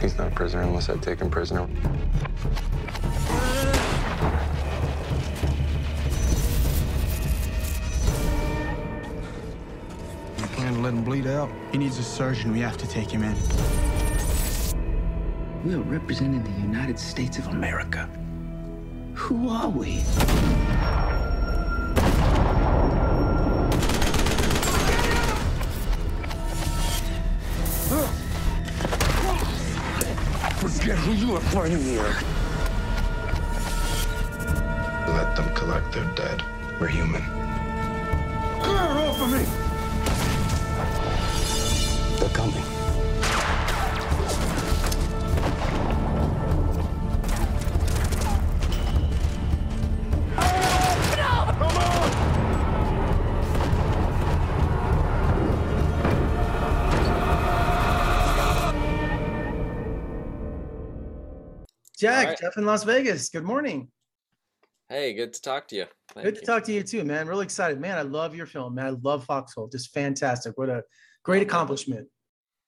He's not a prisoner unless I take him prisoner. You plan to let him bleed out? He needs a surgeon. We have to take him in. We are representing the United States of America. Who are we? Forget who you here. Let them collect their dead. We're human. Get off of me! They're coming. Jack, right. Jeff in Las Vegas. Good morning. Hey, good to talk to you. Thank Good you. to talk to you too, man. Really excited, man. I love your film, man. I love Foxhole. Just fantastic. What a great accomplishment.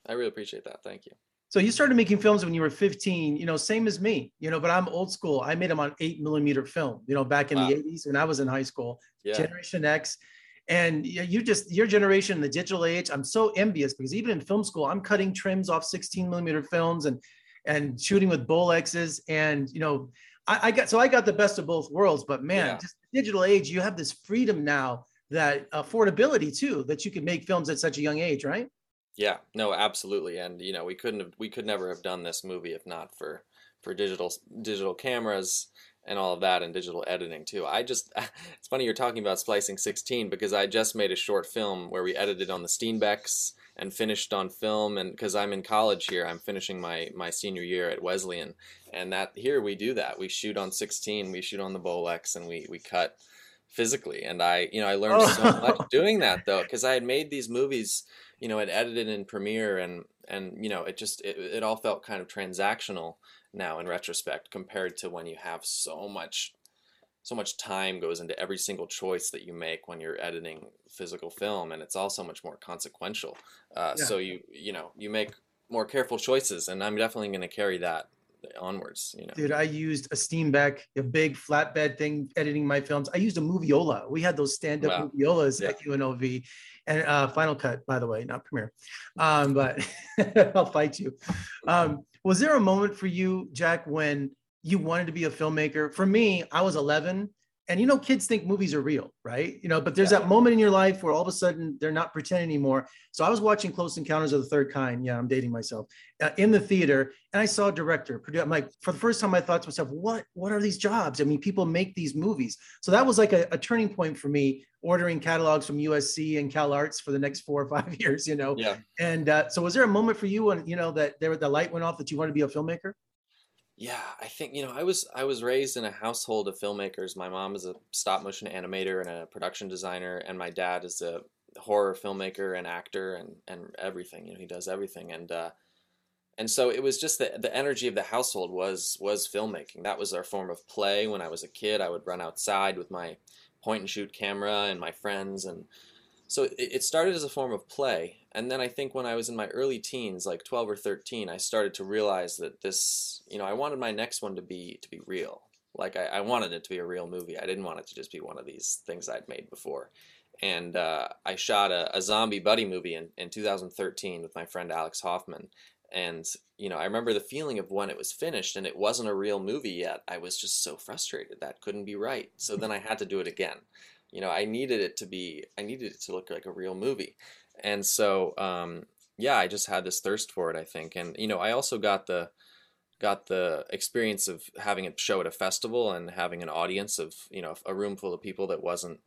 I really appreciate that. Thank you. So you started making films when you were 15, you know, same as me, you know, but I'm old school. I made them on eight millimeter film, you know, back in Wow. the 80s when I was in high school, Yeah. Generation X. And you just, your generation, the digital age, I'm so envious because even in film school, I'm cutting trims off 16 millimeter films and and shooting with Bolexes. And, you know, I, I got, so I got the best of both worlds, but man, Yeah. just digital age, you have this freedom now that affordability too, that you can make films at such a young age, right? Yeah, no, absolutely. And you know, we couldn't have we could never have done this movie if not for for digital digital cameras and all of that and digital editing too. I just it's funny you're talking about splicing 16 because I just made a short film where we edited on the Steenbecks and finished on film and because I'm in college here, I'm finishing my my senior year at Wesleyan and that here we do that. We shoot on 16, we shoot on the Bolex and we we cut physically and I you know I learned so Oh. much doing that though because I had made these movies you know, it edited in Premiere and and you know, it just it, it all felt kind of transactional now in retrospect compared to when you have so much so much time goes into every single choice that you make when you're editing physical film and it's all so much more consequential. Uh, Yeah. so you you know, you make more careful choices and I'm definitely going to carry that onwards, you know. Dude, I used a Steenbeck, a big flatbed thing editing my films. I used a Moviola. We had those stand-up Wow. Moviolas Yeah. at UNLV and uh, Final Cut, by the way, not Premiere. Um, but I'll fight you. Um, was there a moment for you, Jack, when you wanted to be a filmmaker? For me, I was 11. And you know, kids think movies are real, right? You know, but there's Yeah. that moment in your life where all of a sudden they're not pretending anymore. So I was watching Close Encounters of the Third Kind. Yeah, I'm dating myself uh, in the theater, and I saw a director. I'm like, for the first time, I thought to myself, what What are these jobs? I mean, people make these movies. So that was like a, a turning point for me, ordering catalogs from USC and Cal Arts for the next four or five years. You know, Yeah. and uh, so was there a moment for you when you know that there the light went off that you wanted to be a filmmaker? Yeah, I think you know I was I was raised in a household of filmmakers. My mom is a stop motion animator and a production designer, and my dad is a horror filmmaker and actor and and everything. You know, he does everything, and uh, and so it was just the the energy of the household was was filmmaking. That was our form of play. When I was a kid, I would run outside with my point and shoot camera and my friends, and so it, started as a form of play. And then I think when I was in my early teens, like 12 or 13, I started to realize that this, you know, I wanted my next one to be to be real. Like I, I wanted it to be a real movie. I didn't want it to just be one of these things I'd made before. And uh, I shot a, a zombie buddy movie in, in 2013 with my friend Alex Hoffman. And, you know, I remember the feeling of when it was finished and it wasn't a real movie yet. I was just so frustrated. That couldn't be right. So then I had to do it again. You know, I needed it to be, I needed it to look like a real movie. And so, um, yeah, I just had this thirst for it, I think. And, you know, I also got the, got the experience of having a show at a festival and having an audience of, you know, a room full of people that wasn't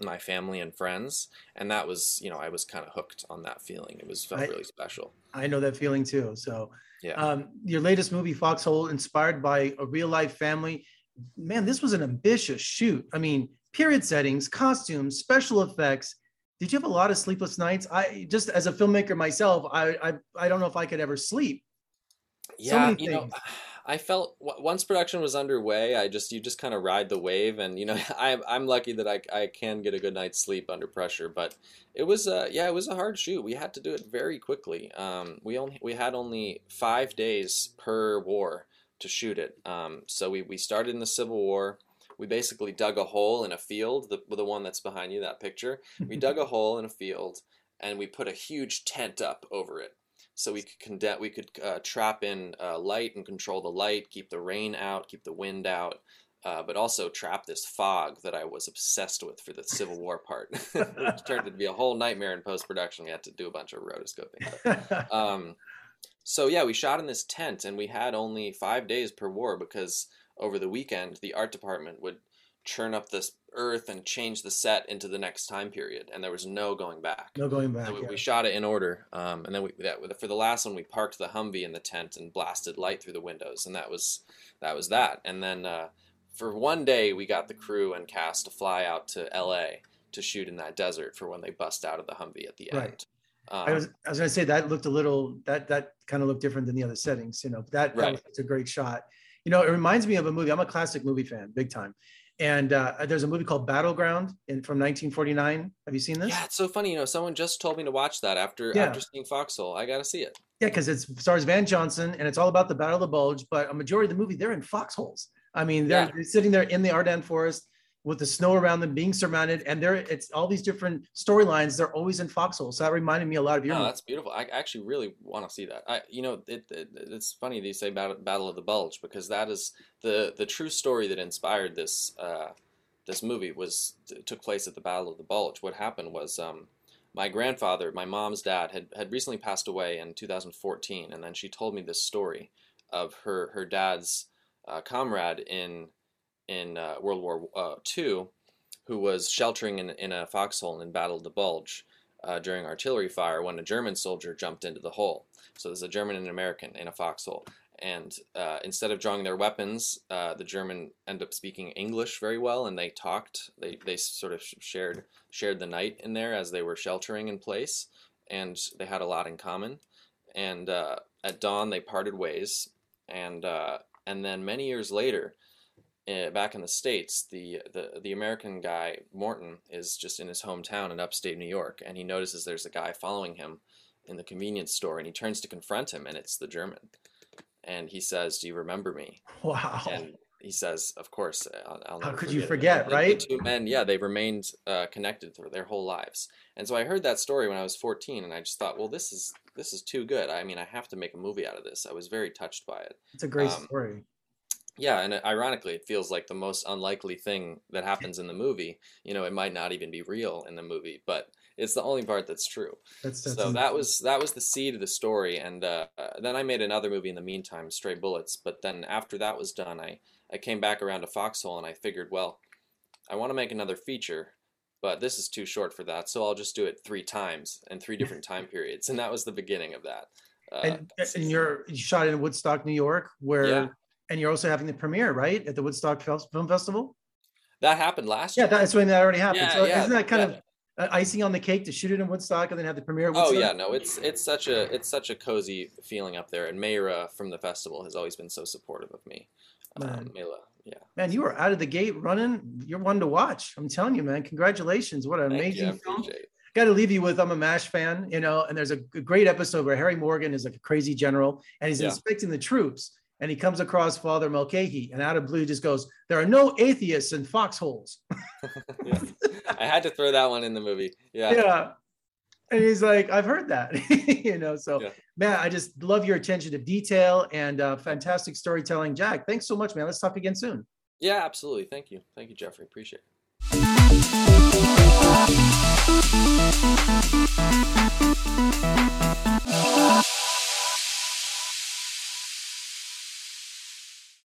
my family and friends. And that was, you know, I was kind of hooked on that feeling. It was felt I- really special. I know that feeling too. So, Yeah. um, your latest movie, Foxhole, inspired by a real life family. Man, this was an ambitious shoot. I mean, period settings, costumes, special effects. Did you have a lot of sleepless nights? I just, as a filmmaker myself, I, I, I don't know if I could ever sleep. yeah, many you know. I felt w- once production was underway, I just you just kind of ride the wave, and you know, I I'm lucky that I I can get a good night's sleep under pressure, but it was uh yeah it was a hard shoot. We had to do it very quickly. Um, we only we had only five days per war to shoot it. Um, so we we started in the Civil War. We basically dug a hole in a field, the the one that's behind you, that picture. We dug a hole in a field, and we put a huge tent up over it so we could condense, we could uh, trap in uh, light and control the light, keep the rain out, keep the wind out, uh, but also trap this fog that I was obsessed with for the Civil War part. it turned to be a whole nightmare in post production. We had to do a bunch of rotoscoping. But, um, so yeah, we shot in this tent, and we had only five days per war because over the weekend the art department would churn up this earth and change the set into the next time period, and there was no going back. no going back. So we, yeah. we shot it in order, um, and then we that, for the last one we parked the Humvee in the tent and blasted light through the windows, and that was that was that. And then uh, for one day we got the crew and cast to fly out to L.A. to shoot in that desert for when they bust out of the Humvee at the Right. end. Um, I was I was gonna say that looked a little that that kind of looked different than the other settings. You know, that, that Right. was a great shot. You know, it reminds me of a movie. I'm a classic movie fan, big time. And uh, there's a movie called Battleground in, from 1949. Have you seen this? yeah, it's so funny. You know, someone just told me to watch that after Yeah. after seeing Foxhole. I got to see it. Yeah, because it stars Van Johnson and it's all about the Battle of the Bulge. But a majority of the movie, they're in foxholes. I mean, they're, Yeah. they're sitting there in the Ardennes forest with the snow around them, being surrounded, and they're it's all these different storylines. They're always in foxholes. So that reminded me a lot of your. No, movie. that's beautiful. I actually really want to see that. I, you know, it, it it's funny you say Battle, Battle of the Bulge because that is the the true story that inspired this uh, this movie was took place at the Battle of the Bulge. What happened was um, my grandfather, my mom's dad, had had recently passed away in 2014, and then she told me this story of her her dad's uh, comrade in in uh, World War uh, II, who was sheltering in in a foxhole in Battle of the Bulge uh, during artillery fire when a German soldier jumped into the hole. So there's a German and an American in a foxhole. And uh, instead of drawing their weapons, uh, the German ended up speaking English very well, and they talked. They, they sort of shared shared the night in there as they were sheltering in place, and they had a lot in common. And uh, at dawn, they parted ways, and uh, and then many years later, uh, back in the states, the, the the American guy Morton is just in his hometown in upstate New York, and he notices there's a guy following him in the convenience store, and he turns to confront him, and it's the German, and he says, "Do you remember me?" wow. And he says, "Of course, I'll, I'll How could you it." forget, And the two men, yeah, they remained uh, connected through their whole lives, and so I heard that story when I was 14, and I just thought, well, this is this is too good. I mean, I have to make a movie out of this. I was very touched by it. It's a great um, story. Yeah, and ironically, it feels like the most unlikely thing that happens in the movie. You know, it might not even be real in the movie, but it's the only part that's true. That's, that's so that was that was the seed of the story, and uh, uh, then I made another movie in the meantime, Stray Bullets. But then after that was done, I I came back around to Foxhole, and I figured, well, I want to make another feature, but this is too short for that, so I'll just do it three times in three different time periods, and that was the beginning of that. Uh, and, and you're you shot in Woodstock, New York, where Yeah. And you're also having the premiere, right, at the Woodstock Film Festival. that happened last Yeah, year. Yeah, that's when that already happened. Yeah, so yeah, isn't that kind yeah. of icing on the cake to shoot it in Woodstock and then have the premiere? Oh yeah, no, it's it's such a it's such a cozy feeling up there, and Meira from the festival has always been so supportive of me. Um. Mayla, yeah, man, you were out of the gate running. You're one to watch. I'm telling you, man. Congratulations! What an thank amazing you, film. Got to leave you with I'm a Mash fan, you know. And there's a great episode where Harry Morgan is like a crazy general, and he's Yeah. inspecting the troops, and he comes across Father Mulcahy, and out of blue just goes, "There are no atheists in foxholes." Yeah. I had to throw that one in the movie. Yeah, yeah. And he's like, I've heard that, you know. So, Yeah. man, I just love your attention to detail and uh, fantastic storytelling, Jack. Thanks so much, man. Let's talk again soon. yeah, absolutely. Thank you, thank you, Jeffrey. Appreciate it.